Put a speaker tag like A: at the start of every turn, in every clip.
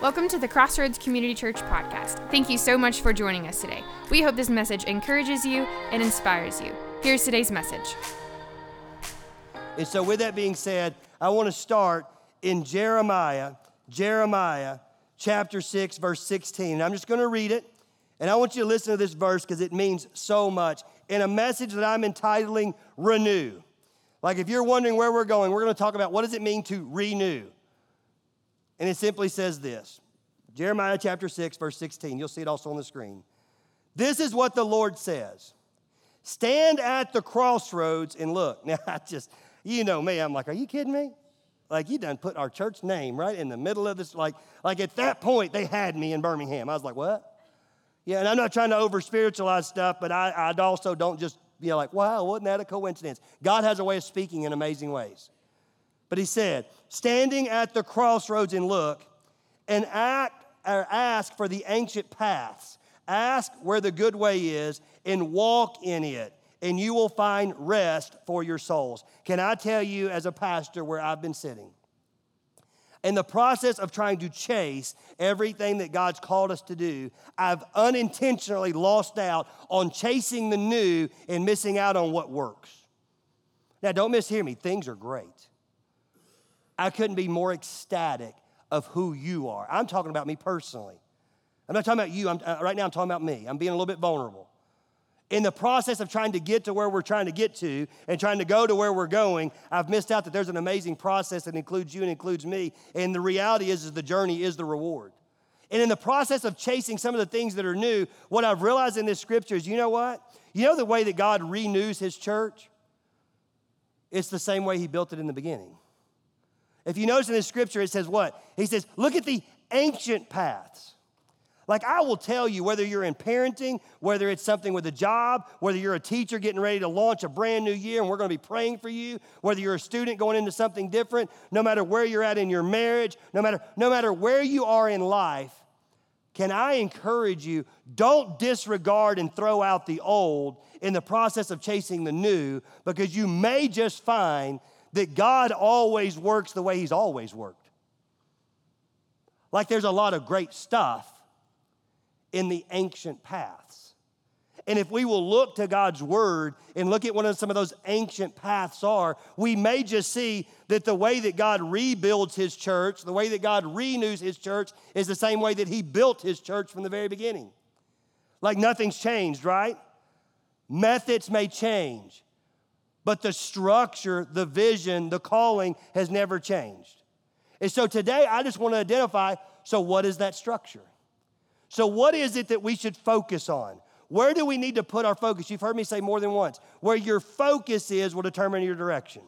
A: Welcome to the Crossroads Community Church podcast. Thank you so much for joining us today. We hope this message encourages you and inspires you. Here's today's message.
B: And so, with that being said, I want to start in Jeremiah, Jeremiah chapter 6, verse 16. And I'm just going to read it. And I want you to listen to this verse because it means so much. In a message that I'm entitling Renew. Like, if you're wondering where we're going, we're going to talk about what does it mean to renew. And it simply says this Jeremiah chapter 6, verse 16. You'll see it also on the screen. This is what the Lord says Stand at the crossroads and look. Now, I just, you know me, I'm like, are you kidding me? Like, you done put our church name right in the middle of this. Like, like at that point, they had me in Birmingham. I was like, what? Yeah, and I'm not trying to over spiritualize stuff, but I, I also don't just, know, like, wow, wasn't that a coincidence? God has a way of speaking in amazing ways. But he said, standing at the crossroads and look and act or ask for the ancient paths. Ask where the good way is and walk in it, and you will find rest for your souls. Can I tell you, as a pastor, where I've been sitting? In the process of trying to chase everything that God's called us to do, I've unintentionally lost out on chasing the new and missing out on what works. Now, don't mishear me, things are great. I couldn't be more ecstatic of who you are. I'm talking about me personally. I'm not talking about you. I'm, uh, right now, I'm talking about me. I'm being a little bit vulnerable. In the process of trying to get to where we're trying to get to and trying to go to where we're going, I've missed out that there's an amazing process that includes you and includes me. And the reality is, is the journey is the reward. And in the process of chasing some of the things that are new, what I've realized in this scripture is you know what? You know the way that God renews his church? It's the same way he built it in the beginning. If you notice in the scripture, it says what? He says, look at the ancient paths. Like I will tell you, whether you're in parenting, whether it's something with a job, whether you're a teacher getting ready to launch a brand new year and we're going to be praying for you, whether you're a student going into something different, no matter where you're at in your marriage, no matter, no matter where you are in life, can I encourage you, don't disregard and throw out the old in the process of chasing the new because you may just find that God always works the way He's always worked. Like there's a lot of great stuff in the ancient paths. And if we will look to God's word and look at what some of those ancient paths are, we may just see that the way that God rebuilds his church, the way that God renews his church, is the same way that he built his church from the very beginning. Like nothing's changed, right? Methods may change, but the structure, the vision, the calling has never changed. And so today, I just want to identify so, what is that structure? So, what is it that we should focus on? Where do we need to put our focus? You've heard me say more than once where your focus is will determine your direction.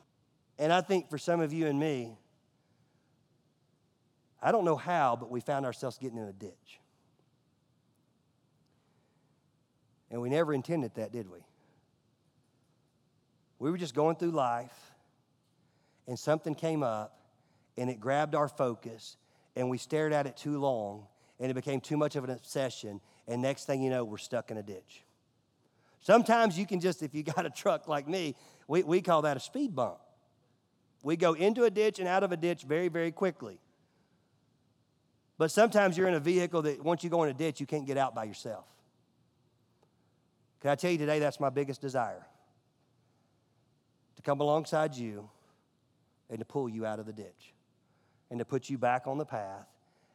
B: And I think for some of you and me, I don't know how, but we found ourselves getting in a ditch. And we never intended that, did we? We were just going through life, and something came up, and it grabbed our focus, and we stared at it too long, and it became too much of an obsession, and next thing you know, we're stuck in a ditch. Sometimes you can just, if you got a truck like me, we, we call that a speed bump. We go into a ditch and out of a ditch very, very quickly. But sometimes you're in a vehicle that once you go in a ditch, you can't get out by yourself. Can I tell you today, that's my biggest desire? To come alongside you and to pull you out of the ditch and to put you back on the path.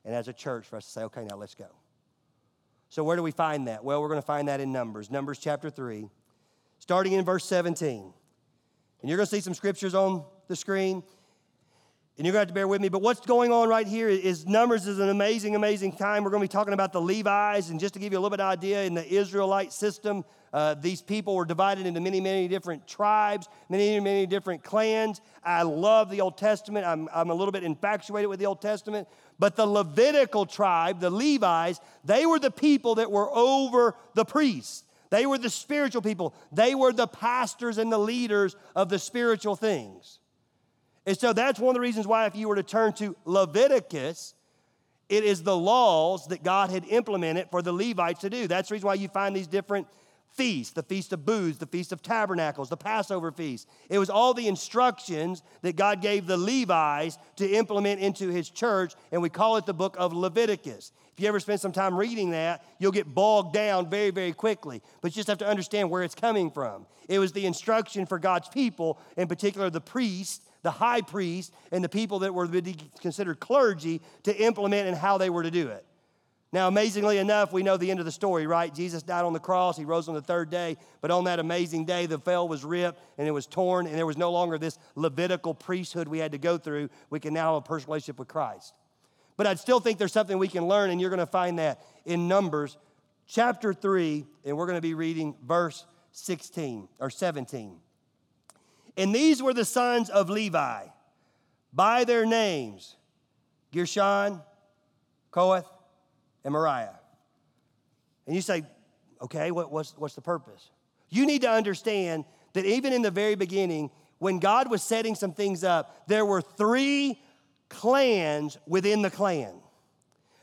B: And as a church, for us to say, okay, now let's go. So, where do we find that? Well, we're going to find that in Numbers, Numbers chapter 3, starting in verse 17. And you're going to see some scriptures on the screen. And you're going to have to bear with me. But what's going on right here is Numbers is an amazing, amazing time. We're going to be talking about the Levites. And just to give you a little bit of idea, in the Israelite system, uh, these people were divided into many, many different tribes, many, many different clans. I love the Old Testament. I'm, I'm a little bit infatuated with the Old Testament. But the Levitical tribe, the Levites, they were the people that were over the priests. They were the spiritual people. They were the pastors and the leaders of the spiritual things. And so that's one of the reasons why, if you were to turn to Leviticus, it is the laws that God had implemented for the Levites to do. That's the reason why you find these different feast, the Feast of Booths, the Feast of Tabernacles, the Passover feast. It was all the instructions that God gave the Levites to implement into his church, and we call it the book of Leviticus. If you ever spend some time reading that, you'll get bogged down very, very quickly. But you just have to understand where it's coming from. It was the instruction for God's people, in particular the priest, the high priest, and the people that were considered clergy to implement and how they were to do it. Now, amazingly enough, we know the end of the story, right? Jesus died on the cross, he rose on the third day, but on that amazing day, the veil was ripped and it was torn, and there was no longer this Levitical priesthood we had to go through. We can now have a personal relationship with Christ. But I still think there's something we can learn, and you're going to find that in Numbers chapter 3, and we're going to be reading verse 16 or 17. And these were the sons of Levi by their names Gershon, Kohath, and Merari. And you say, okay, what, what's, what's the purpose? You need to understand that even in the very beginning, when God was setting some things up, there were three clans within the clan.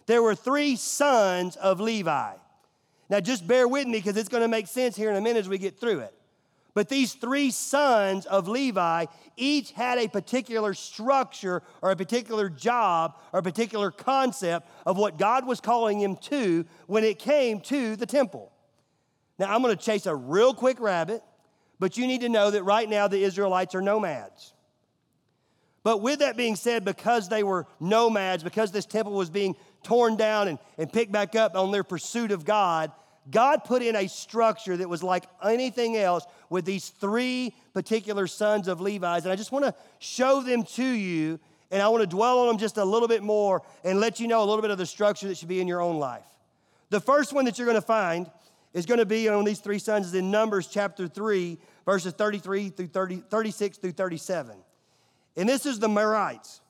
B: There were three sons of Levi. Now, just bear with me because it's going to make sense here in a minute as we get through it. But these three sons of Levi each had a particular structure or a particular job or a particular concept of what God was calling him to when it came to the temple. Now, I'm going to chase a real quick rabbit, but you need to know that right now the Israelites are nomads. But with that being said, because they were nomads, because this temple was being torn down and, and picked back up on their pursuit of God, God put in a structure that was like anything else with these three particular sons of Levi's. And I just want to show them to you, and I want to dwell on them just a little bit more and let you know a little bit of the structure that should be in your own life. The first one that you're going to find is going to be on these three sons is in Numbers chapter 3, verses 33 through 30, 36 through 37. And this is the Merarites.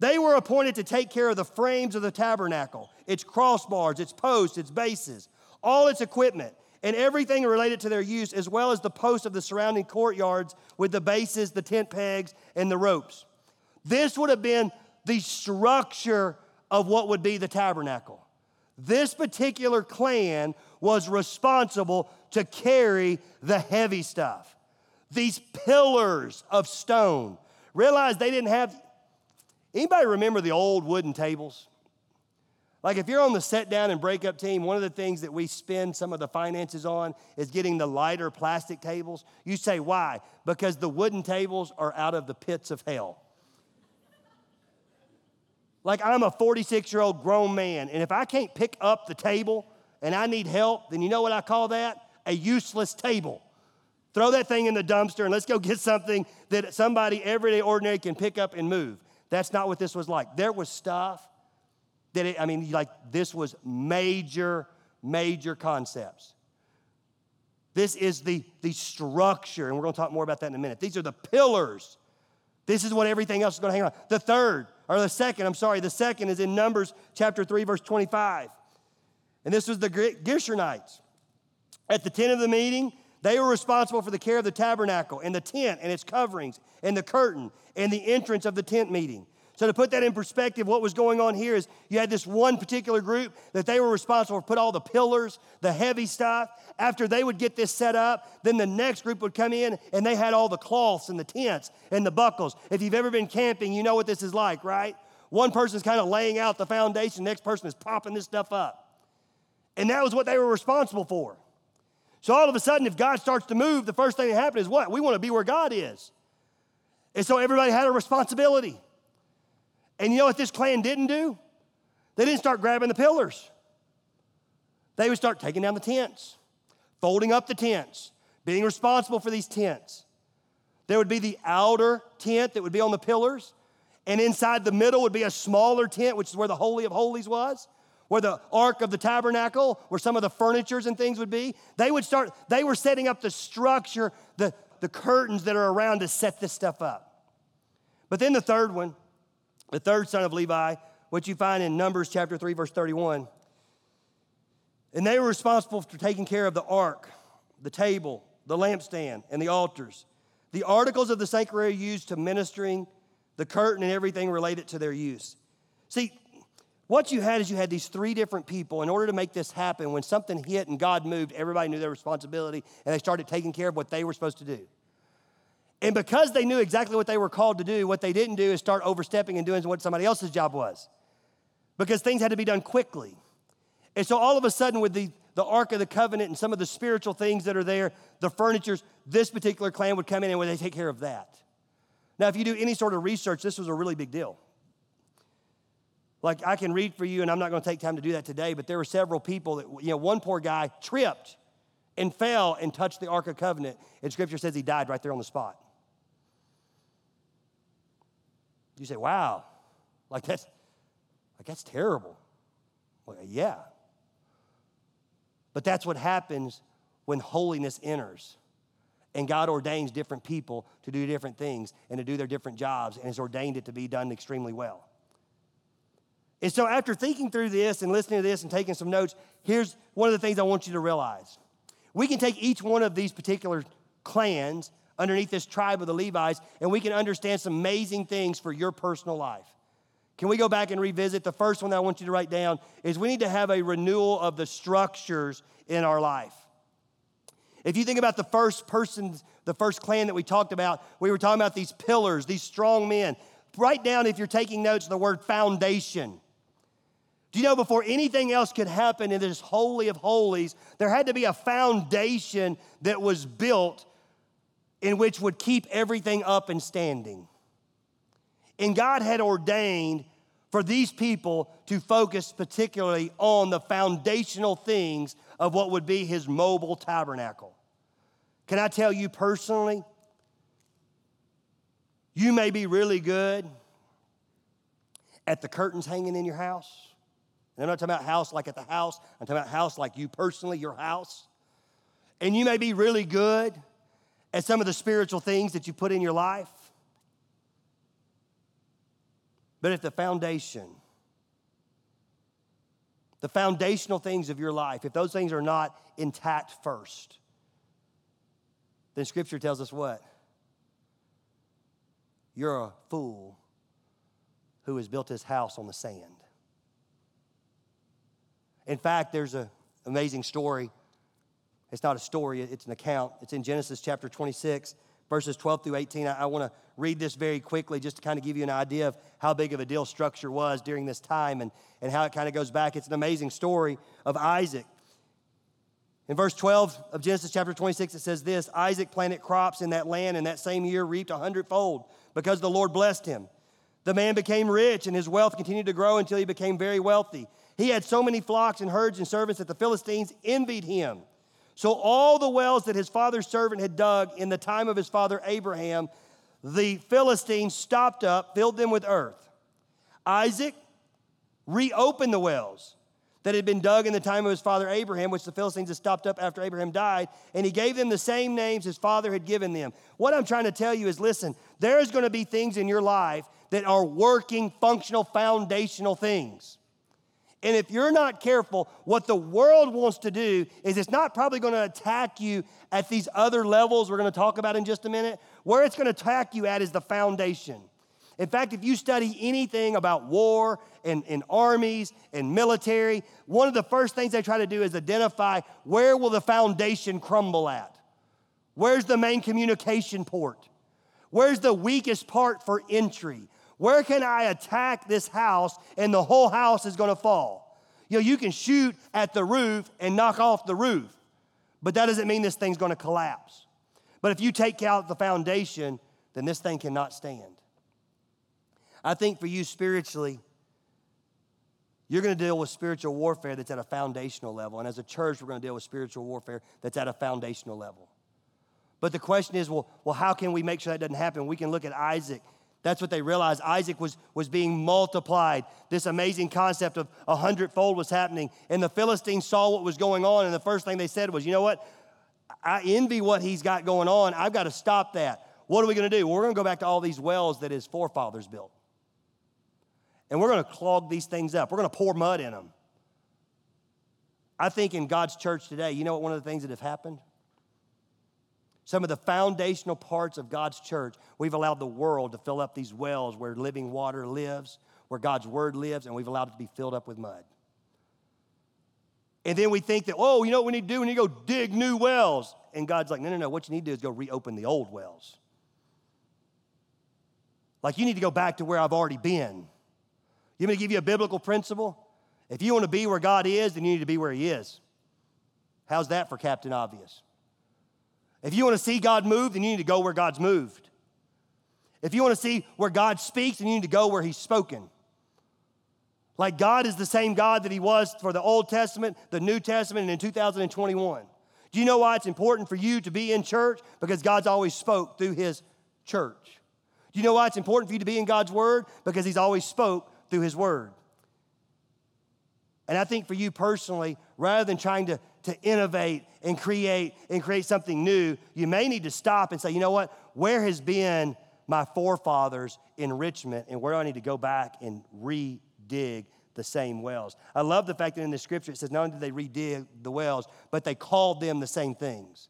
B: They were appointed to take care of the frames of the tabernacle, its crossbars, its posts, its bases all its equipment, and everything related to their use, as well as the posts of the surrounding courtyards with the bases, the tent pegs, and the ropes. This would have been the structure of what would be the tabernacle. This particular clan was responsible to carry the heavy stuff. These pillars of stone. Realize they didn't have. Anybody remember the old wooden tables? Like if you're on the set down and breakup team, one of the things that we spend some of the finances on is getting the lighter plastic tables. You say, why? Because the wooden tables are out of the pits of hell. Like I'm a 46 year old grown man, and if I can't pick up the table and I need help, then you know what I call that? A useless table. Throw that thing in the dumpster and let's go get something that somebody everyday ordinary can pick up and move. That's not what this was like. There was stuff that it, I mean, like this was major, major concepts. This is the, the structure, and we're to talk more about that in a minute. These are the pillars. This is what everything else is to hang on. The third, or the second, I'm sorry, the second is in Numbers chapter 3, verse 25. And this was the Gershonites. At the tent of the meeting, they were responsible for the care of the tabernacle and the tent and its coverings and the curtain and the entrance of the tent meeting. So, to put that in perspective, what was going on here is you had this one particular group that they were responsible for put all the pillars, the heavy stuff. After they would get this set up, then the next group would come in and they had all the cloths and the tents and the buckles. If you've ever been camping, you know what this is like, right? One person's kind of laying out the foundation, the next person is popping this stuff up. And that was what they were responsible for. So, all of a sudden, if God starts to move, the first thing that happens is what? We want to be where God is. And so everybody had a responsibility. And you know what this clan didn't do? They didn't start grabbing the pillars. They would start taking down the tents, folding up the tents, being responsible for these tents. There would be the outer tent that would be on the pillars, and inside the middle would be a smaller tent, which is where the Holy of Holies was, where the Ark of the Tabernacle, where some of the furnitures and things would be. They would start, they were setting up the structure, the, the curtains that are around to set this stuff up. But then the third one, the third son of Levi, which you find in Numbers chapter 3, verse 31. And they were responsible for taking care of the ark, the table, the lampstand, and the altars. The articles of the sanctuary used to ministering, the curtain, and everything related to their use. See, what you had is you had these three different people. In order to make this happen, when something hit and God moved, everybody knew their responsibility and they started taking care of what they were supposed to do. And because they knew exactly what they were called to do, what they didn't do is start overstepping and doing what somebody else's job was. Because things had to be done quickly. And so all of a sudden, with the, the Ark of the Covenant and some of the spiritual things that are there, the furnitures, this particular clan would come in and would they take care of that. Now, if you do any sort of research, this was a really big deal. Like I can read for you, and I'm not going to take time to do that today, but there were several people that, you know, one poor guy tripped and fell and touched the Ark of Covenant, and scripture says he died right there on the spot. You say, wow, like that's, like that's terrible. Well, yeah. But that's what happens when holiness enters. And God ordains different people to do different things and to do their different jobs, and has ordained it to be done extremely well. And so, after thinking through this and listening to this and taking some notes, here's one of the things I want you to realize. We can take each one of these particular clans underneath this tribe of the Levites, and we can understand some amazing things for your personal life. Can we go back and revisit? The first one that I want you to write down is we need to have a renewal of the structures in our life. If you think about the first person, the first clan that we talked about, we were talking about these pillars, these strong men. Write down, if you're taking notes, the word foundation. Do you know before anything else could happen in this Holy of Holies, there had to be a foundation that was built in which would keep everything up and standing. And God had ordained for these people to focus particularly on the foundational things of what would be his mobile tabernacle. Can I tell you personally? You may be really good at the curtains hanging in your house. And I'm not talking about house like at the house, I'm talking about house like you personally, your house. And you may be really good at some of the spiritual things that you put in your life. But if the foundation, the foundational things of your life, if those things are not intact first, then Scripture tells us what? You're a fool who has built his house on the sand. In fact, there's an amazing story. It's not a story, it's an account. It's in Genesis chapter 26, verses 12 through 18. I, I want to read this very quickly just to kind of give you an idea of how big of a deal structure was during this time and, and how it kind of goes back. It's an amazing story of Isaac. In verse 12 of Genesis chapter 26, it says this Isaac planted crops in that land, and that same year reaped a hundredfold because the Lord blessed him. The man became rich, and his wealth continued to grow until he became very wealthy. He had so many flocks and herds and servants that the Philistines envied him. So all the wells that his father's servant had dug in the time of his father Abraham, the Philistines stopped up, filled them with earth. Isaac reopened the wells that had been dug in the time of his father Abraham, which the Philistines had stopped up after Abraham died, and he gave them the same names his father had given them. What I'm trying to tell you is listen, there's going to be things in your life that are working, functional, foundational things. And if you're not careful, what the world wants to do is it's not probably going to attack you at these other levels we're going to talk about in just a minute. Where it's going to attack you at is the foundation. In fact, if you study anything about war and, and armies and military, one of the first things they try to do is identify where will the foundation crumble at? Where's the main communication port? Where's the weakest part for entry? Where can I attack this house and the whole house is gonna fall? You know, you can shoot at the roof and knock off the roof, but that doesn't mean this thing's gonna collapse. But if you take out the foundation, then this thing cannot stand. I think for you spiritually, you're going to deal with spiritual warfare that's at a foundational level. And as a church, we're going to deal with spiritual warfare that's at a foundational level. But the question is well, well, how can we make sure that doesn't happen? We can look at Isaac that's what they realized. Isaac was, was being multiplied. This amazing concept of a hundredfold was happening. And the Philistines saw what was going on. And the first thing they said was, you know what? I envy what he's got going on. I've got to stop that. What are we going to do? We're going to go back to all these wells that his forefathers built. And we're going to clog these things up. We're going to pour mud in them. I think in God's church today, you know what one of the things that have happened? Some of the foundational parts of God's church, we've allowed the world to fill up these wells where living water lives, where God's word lives and we've allowed it to be filled up with mud. And then we think that, oh, you know what we need to do? We need to go dig new wells. And God's like, no, no, no. What you need to do is go reopen the old wells. Like you need to go back to where I've already been. You want me to give you a biblical principle? If you want to be where God is, then you need to be where He is. How's that for Captain Obvious? If you want to see God move, then you need to go where God's moved. If you want to see where God speaks, then you need to go where He's spoken. Like God is the same God that He was for the Old Testament, the New Testament, and in 2021. Do you know why it's important for you to be in church? Because God's always spoke through His church. Do you know why it's important for you to be in God's Word? Because He's always spoke through His Word. And I think for you personally, rather than trying to, to innovate and create and create something new, you may need to stop and say, you know what? Where has been my forefathers' enrichment, and where do I need to go back and re dig the same wells. I love the fact that in the scripture it says not only did they redig the wells, but they called them the same things.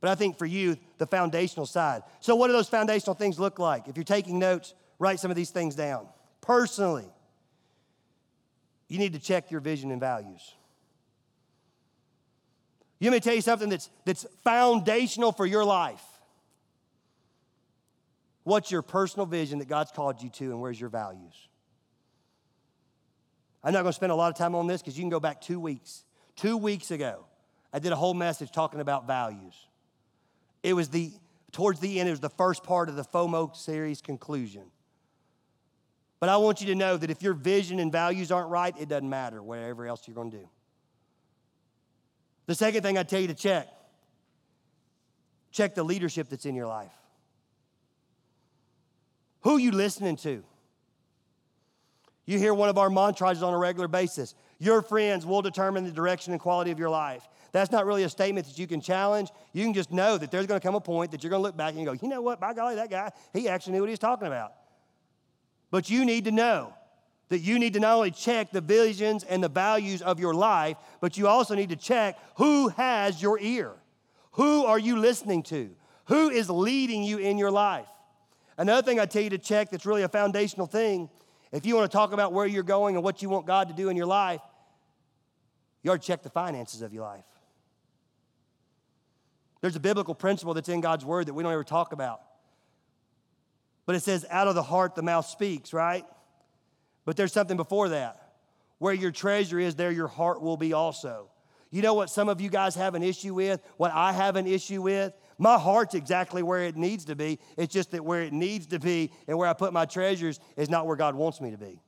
B: But I think for you, the foundational side. So, what do those foundational things look like? If you're taking notes, write some of these things down. Personally, you need to check your vision and values. You may tell you something that's, that's foundational for your life. What's your personal vision that God's called you to, and where's your values? I'm not going to spend a lot of time on this because you can go back two weeks. Two weeks ago, I did a whole message talking about values. It was the, towards the end, it was the first part of the FOMO series conclusion. But I want you to know that if your vision and values aren't right, it doesn't matter whatever else you're going to do. The second thing I tell you to check check the leadership that's in your life. Who you listening to? You hear one of our mantras on a regular basis. Your friends will determine the direction and quality of your life. That's not really a statement that you can challenge. You can just know that there's going to come a point that you're going to look back and go, you know what, by golly, that guy, he actually knew what he was talking about. But you need to know that you need to not only check the visions and the values of your life, but you also need to check who has your ear. Who are you listening to? Who is leading you in your life? Another thing I tell you to check that's really a foundational thing if you want to talk about where you're going and what you want God to do in your life, you ought to check the finances of your life. There's a biblical principle that's in God's word that we don't ever talk about. But it says, out of the heart, the mouth speaks, right? But there's something before that. Where your treasure is, there your heart will be also. You know what some of you guys have an issue with? What I have an issue with? My heart's exactly where it needs to be. It's just that where it needs to be and where I put my treasures is not where God wants me to be.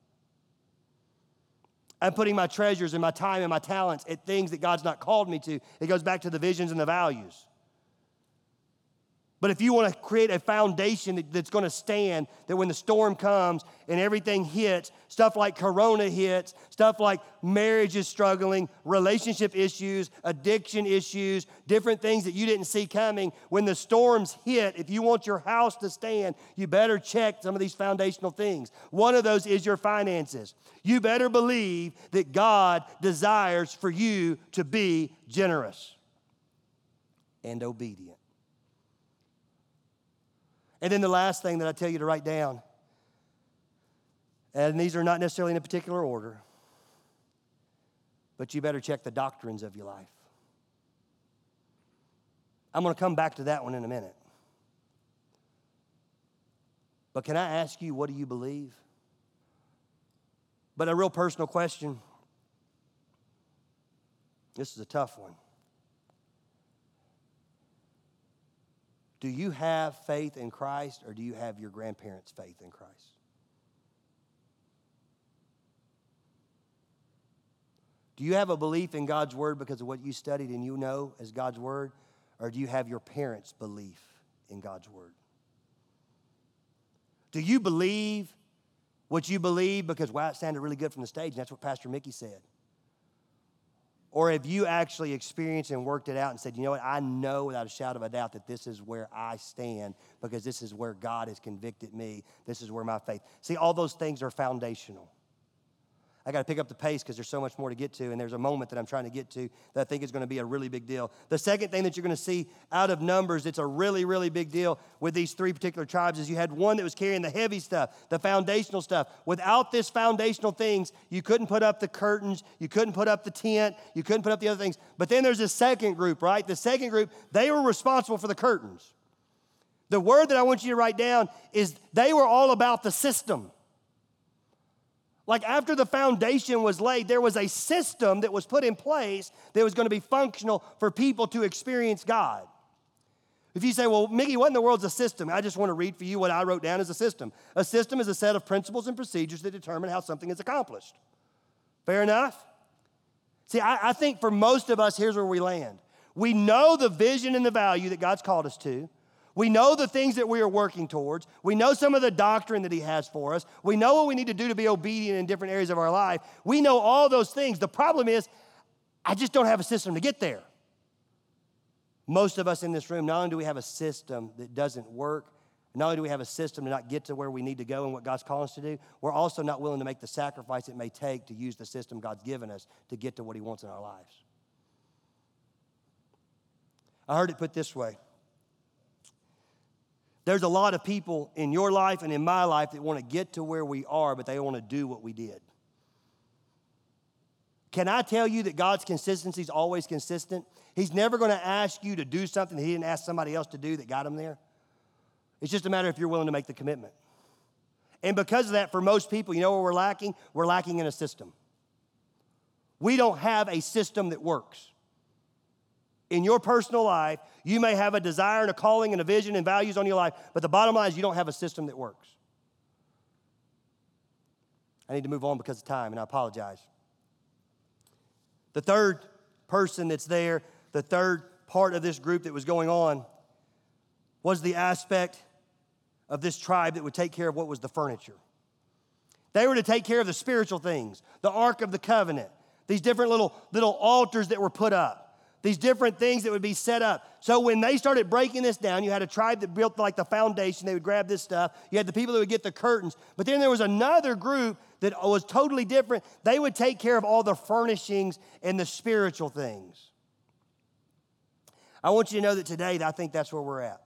B: I'm putting my treasures and my time and my talents at things that God's not called me to. It goes back to the visions and the values. But if you want to create a foundation that's going to stand, that when the storm comes and everything hits, stuff like corona hits, stuff like marriage is struggling, relationship issues, addiction issues, different things that you didn't see coming, when the storms hit, if you want your house to stand, you better check some of these foundational things. One of those is your finances. You better believe that God desires for you to be generous and obedient. And then the last thing that I tell you to write down, and these are not necessarily in a particular order, but you better check the doctrines of your life. I'm going to come back to that one in a minute. But can I ask you, what do you believe? But a real personal question. This is a tough one. Do you have faith in Christ or do you have your grandparents' faith in Christ? Do you have a belief in God's word because of what you studied and you know as God's word? Or do you have your parents' belief in God's word? Do you believe what you believe because, wow, it sounded really good from the stage? And that's what Pastor Mickey said. Or have you actually experienced and worked it out and said, you know what, I know without a shadow of a doubt that this is where I stand because this is where God has convicted me. This is where my faith. See, all those things are foundational. I got to pick up the pace because there's so much more to get to, and there's a moment that I'm trying to get to that I think is going to be a really big deal. The second thing that you're going to see out of Numbers, it's a really, really big deal with these three particular tribes, is you had one that was carrying the heavy stuff, the foundational stuff. Without this foundational things, you couldn't put up the curtains, you couldn't put up the tent, you couldn't put up the other things. But then there's a second group, right? The second group, they were responsible for the curtains. The word that I want you to write down is they were all about the system. Like after the foundation was laid, there was a system that was put in place that was going to be functional for people to experience God. If you say, well, Mickey, what in the world's a system? I just want to read for you what I wrote down as a system. A system is a set of principles and procedures that determine how something is accomplished. Fair enough? See, I, I think for most of us, here's where we land. We know the vision and the value that God's called us to. We know the things that we are working towards. We know some of the doctrine that He has for us. We know what we need to do to be obedient in different areas of our life. We know all those things. The problem is, I just don't have a system to get there. Most of us in this room, not only do we have a system that doesn't work, not only do we have a system to not get to where we need to go and what God's calling us to do, we're also not willing to make the sacrifice it may take to use the system God's given us to get to what He wants in our lives. I heard it put this way there's a lot of people in your life and in my life that want to get to where we are, but they want to do what we did. Can I tell you that God's consistency is always consistent? He's never going to ask you to do something that He didn't ask somebody else to do that got Him there. It's just a matter if you're willing to make the commitment. And because of that, for most people, you know where we're lacking? We're lacking in a system. We don't have a system that works in your personal life, you may have a desire and a calling and a vision and values on your life, but the bottom line is you don't have a system that works. I need to move on because of time, and I apologize. The third person that's there, the third part of this group that was going on, was the aspect of this tribe that would take care of what was the furniture. They were to take care of the spiritual things, the Ark of the Covenant, these different little, little altars that were put up these different things that would be set up. So when they started breaking this down, you had a tribe that built like the foundation, they would grab this stuff. You had the people that would get the curtains. But then there was another group that was totally different. They would take care of all the furnishings and the spiritual things. I want you to know that today, I think that's where we're at.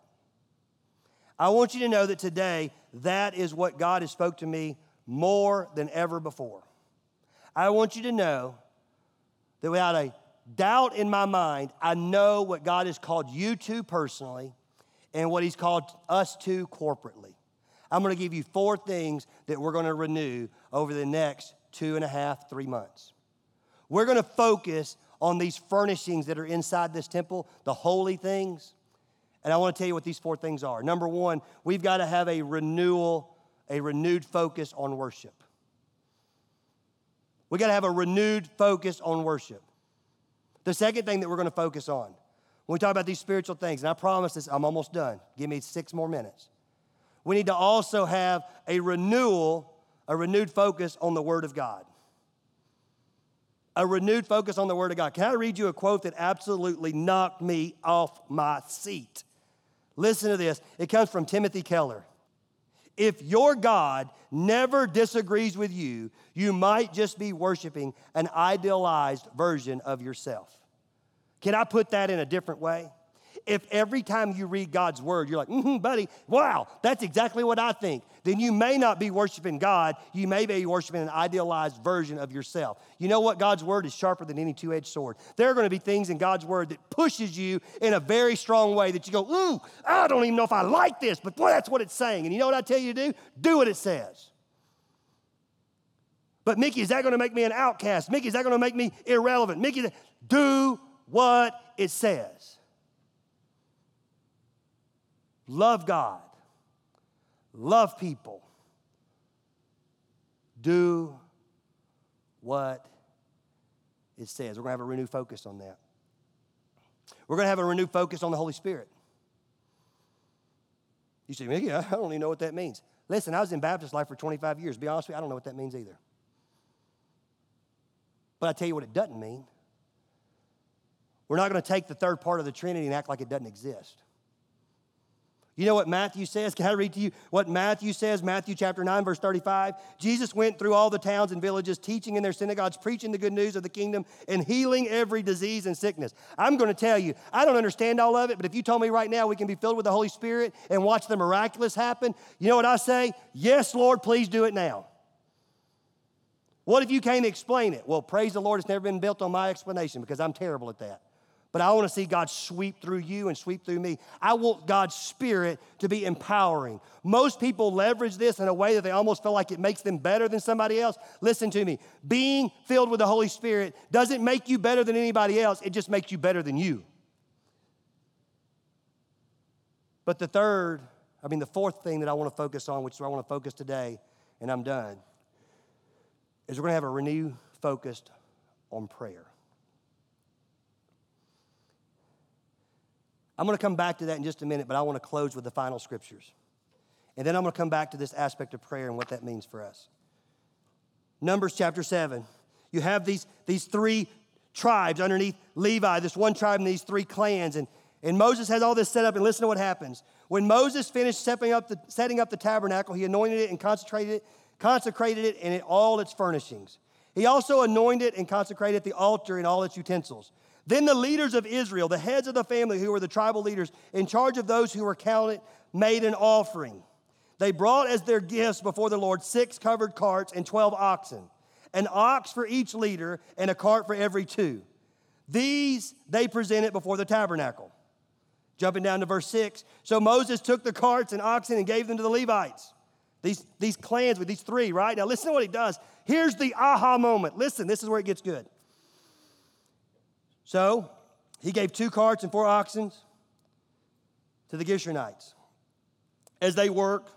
B: I want you to know that today, that is what God has spoke to me more than ever before. I want you to know that without a doubt in my mind, I know what God has called you to personally and what He's called us to corporately. I'm going to give you four things that we're going to renew over the next two and a half, three months. We're going to focus on these furnishings that are inside this temple, the holy things. And I want to tell you what these four things are. Number one, we've got to have a renewal, a renewed focus on worship. We got to have a renewed focus on worship. The second thing that we're going to focus on when we talk about these spiritual things, and I promise this, I'm almost done. Give me six more minutes. We need to also have a renewal, a renewed focus on the Word of God. A renewed focus on the Word of God. Can I read you a quote that absolutely knocked me off my seat? Listen to this. It comes from Timothy Keller. If your God never disagrees with you, you might just be worshiping an idealized version of yourself. Can I put that in a different way? if every time you read God's word, you're like, mm-hmm, buddy, wow, that's exactly what I think, then you may not be worshiping God. You may be worshiping an idealized version of yourself. You know what? God's word is sharper than any two edged sword. There are going to be things in God's word that pushes you in a very strong way that you go, ooh, I don't even know if I like this, but boy, that's what it's saying. And you know what I tell you to do? Do what it says. But Mickey, is that going to make me an outcast? Mickey, is that going to make me irrelevant? Mickey, do what it says. Love God. Love people. Do what it says. We're going to have a renewed focus on that. We're going to have a renewed focus on the Holy Spirit. You say, Mickey, I don't even know what that means. Listen, I was in Baptist life for 25 years. Be honest with you, I don't know what that means either. But I tell you what it doesn't mean. We're not going to take the third part of the Trinity and act like it doesn't exist. You know what Matthew says? Can I read to you what Matthew says? Matthew chapter 9, verse 35. Jesus went through all the towns and villages, teaching in their synagogues, preaching the good news of the kingdom, and healing every disease and sickness. I'm going to tell you, I don't understand all of it, but if you told me right now we can be filled with the Holy Spirit and watch the miraculous happen, you know what I say? Yes, Lord, please do it now. What if you can't explain it? Well, praise the Lord, it's never been built on my explanation because I'm terrible at that but I want to see God sweep through you and sweep through me. I want God's Spirit to be empowering. Most people leverage this in a way that they almost feel like it makes them better than somebody else. Listen to me. Being filled with the Holy Spirit doesn't make you better than anybody else, it just makes you better than you. But the third, I mean, the fourth thing that I want to focus on, which is where I want to focus today, and I'm done, is we're going to have a renew focused on prayer. I'm going to come back to that in just a minute, but I want to close with the final scriptures. And then I'm going to come back to this aspect of prayer and what that means for us. Numbers chapter 7. You have these, these three tribes underneath Levi, this one tribe and these three clans. And, and Moses has all this set up, and listen to what happens. When Moses finished setting up the, setting up the tabernacle, he anointed it and consecrated it, consecrated it and all its furnishings. He also anointed and consecrated the altar and all its utensils. Then the leaders of Israel, the heads of the family who were the tribal leaders, in charge of those who were counted, made an offering. They brought as their gifts before the Lord six covered carts and 12 oxen, an ox for each leader, and a cart for every two. These they presented before the tabernacle. Jumping down to verse 6. So Moses took the carts and oxen and gave them to the Levites. These, these clans with these three, right? Now listen to what he does. Here's the aha moment. Listen, this is where it gets good. So he gave two carts and four oxen to the Gershonites as they work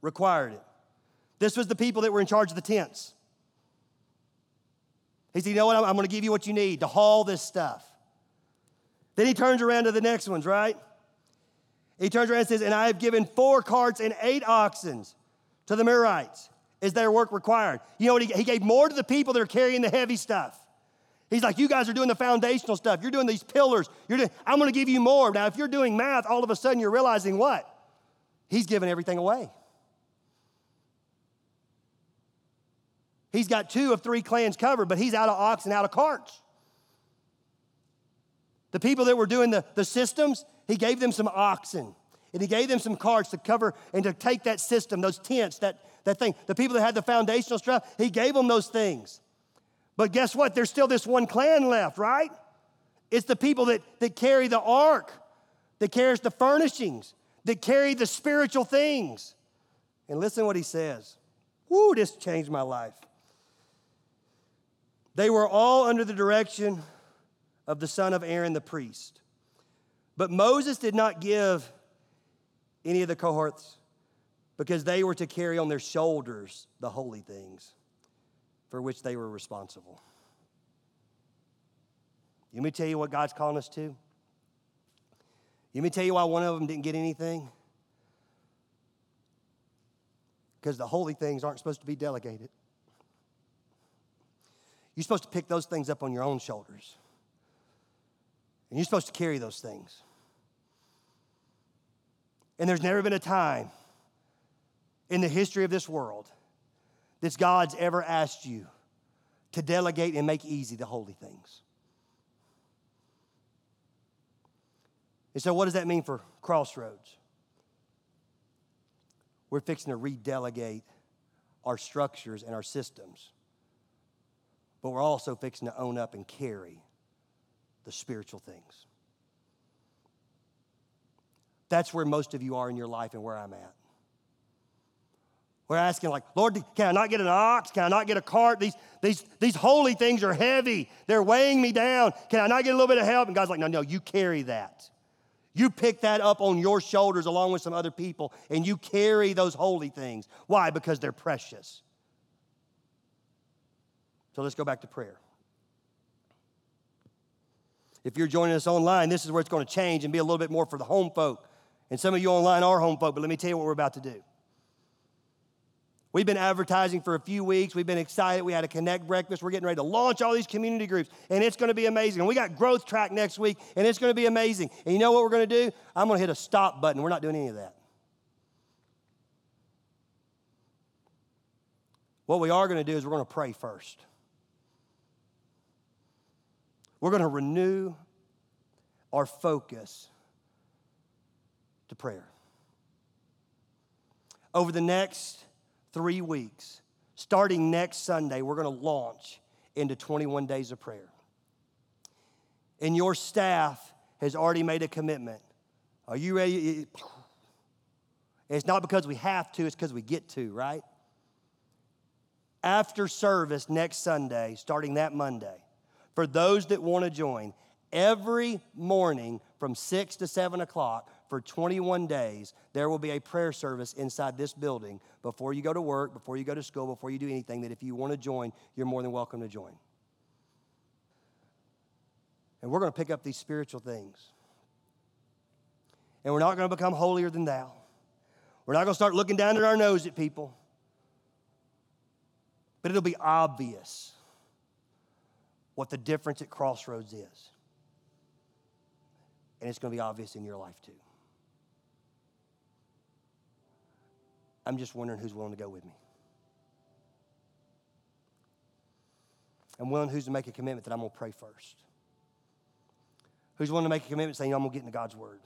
B: required it. This was the people that were in charge of the tents. He said, You know what? I'm, I'm going to give you what you need to haul this stuff. Then he turns around to the next ones, right? He turns around and says, And I have given four carts and eight oxen to the Merarites as their work required. You know what? He, he gave more to the people that are carrying the heavy stuff. He's like, you guys are doing the foundational stuff. You're doing these pillars. You're doing, I'm going to give you more. Now, if you're doing math, all of a sudden you're realizing what? He's giving everything away. He's got two of three clans covered, but he's out of ox and out of carts. The people that were doing the, the systems, he gave them some oxen. And he gave them some carts to cover and to take that system, those tents, that, that thing. The people that had the foundational stuff, he gave them those things. But guess what? There's still this one clan left, right? It's the people that, that carry the ark, that carries the furnishings, that carry the spiritual things. And listen what he says. Woo, this changed my life. They were all under the direction of the son of Aaron the priest. But Moses did not give any of the Kohathites because they were to carry on their shoulders the holy things for which they were responsible. Let me tell you what God's calling us to. Let me tell you why one of them didn't get anything. Because the holy things aren't supposed to be delegated. You're supposed to pick those things up on your own shoulders. And you're supposed to carry those things. And there's never been a time in the history of this world that God's ever asked you to delegate and make easy the holy things. And so, what does that mean for Crossroads? We're fixing to redelegate our structures and our systems, but we're also fixing to own up and carry the spiritual things. That's where most of you are in your life and where I'm at. We're asking, like, Lord, can I not get an ox? Can I not get a cart? These, these, these holy things are heavy. They're weighing me down. Can I not get a little bit of help? And God's like, no, no, you carry that. You pick that up on your shoulders along with some other people, and you carry those holy things. Why? Because they're precious. So let's go back to prayer. If you're joining us online, this is where it's going to change and be a little bit more for the home folk. And some of you online are home folk, but let me tell you what we're about to do. We've been advertising for a few weeks. We've been excited. We had a connect breakfast. We're getting ready to launch all these community groups, and it's going to be amazing. And we got growth track next week, and it's going to be amazing. And you know what we're going to do? I'm going to hit a stop button. We're not doing any of that. What we are going to do is we're going to pray first. We're going to renew our focus to prayer. Over the next three weeks, starting next Sunday, we're going to launch into 21 days of prayer. And your staff has already made a commitment. Are you ready? It's not because we have to, it's because we get to, right? After service next Sunday, starting that Monday, for those that want to join, every morning from 6 to 7 o'clock for 21 days, there will be a prayer service inside this building before you go to work, before you go to school, before you do anything. That if you want to join, you're more than welcome to join. And we're going to pick up these spiritual things. And we're not going to become holier than thou. We're not going to start looking down at our nose at people. But it'll be obvious what the difference at Crossroads is. And it's going to be obvious in your life too. I'm just wondering who's willing to go with me. I'm willing who's to make a commitment that I'm going to pray first. Who's willing to make a commitment saying, I'm going to get into God's word.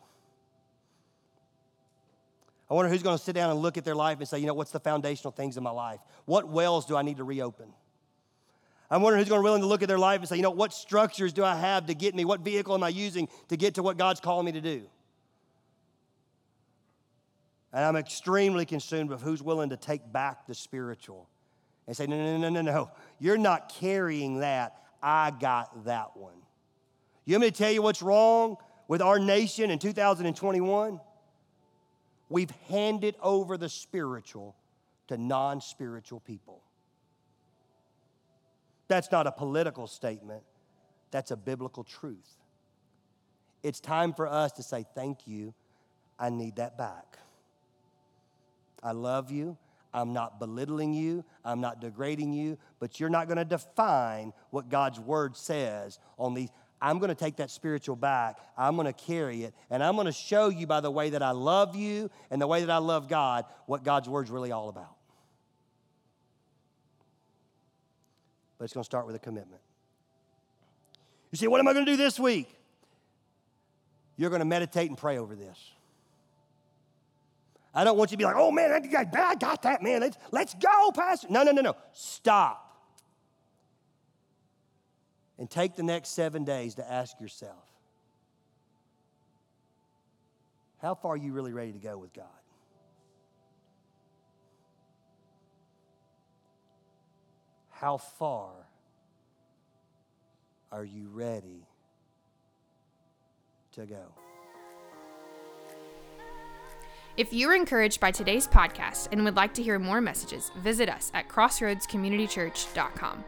B: I wonder who's going to sit down and look at their life and say, you know, what's the foundational things in my life? What wells do I need to reopen? I'm wondering who's going to willing to look at their life and say, you know, what structures do I have to get me? What vehicle am I using to get to what God's calling me to do? And I'm extremely consumed with who's willing to take back the spiritual and say, no, no, no, no, no. You're not carrying that. I got that one. You want me to tell you what's wrong with our nation in 2021? We've handed over the spiritual to non spiritual people. That's not a political statement, that's a biblical truth. It's time for us to say, Thank you, I need that back. I love you. I'm not belittling you. I'm not degrading you, but you're not going to define what God's word says on these. I'm going to take that spiritual back. I'm going to carry it. And I'm going to show you by the way that I love you and the way that I love God what God's word's really all about. But it's going to start with a commitment. You say, what am I going to do this week? You're going to meditate and pray over this. I don't want you to be like, oh man, I got that, man. Let's, let's go, Pastor. No, no, no, no. Stop and take the next seven days to ask yourself how far are you really ready to go with God? How far are you ready to go?
A: If you were encouraged by today's podcast and would like to hear more messages, visit us at crossroadscommunitychurch.com.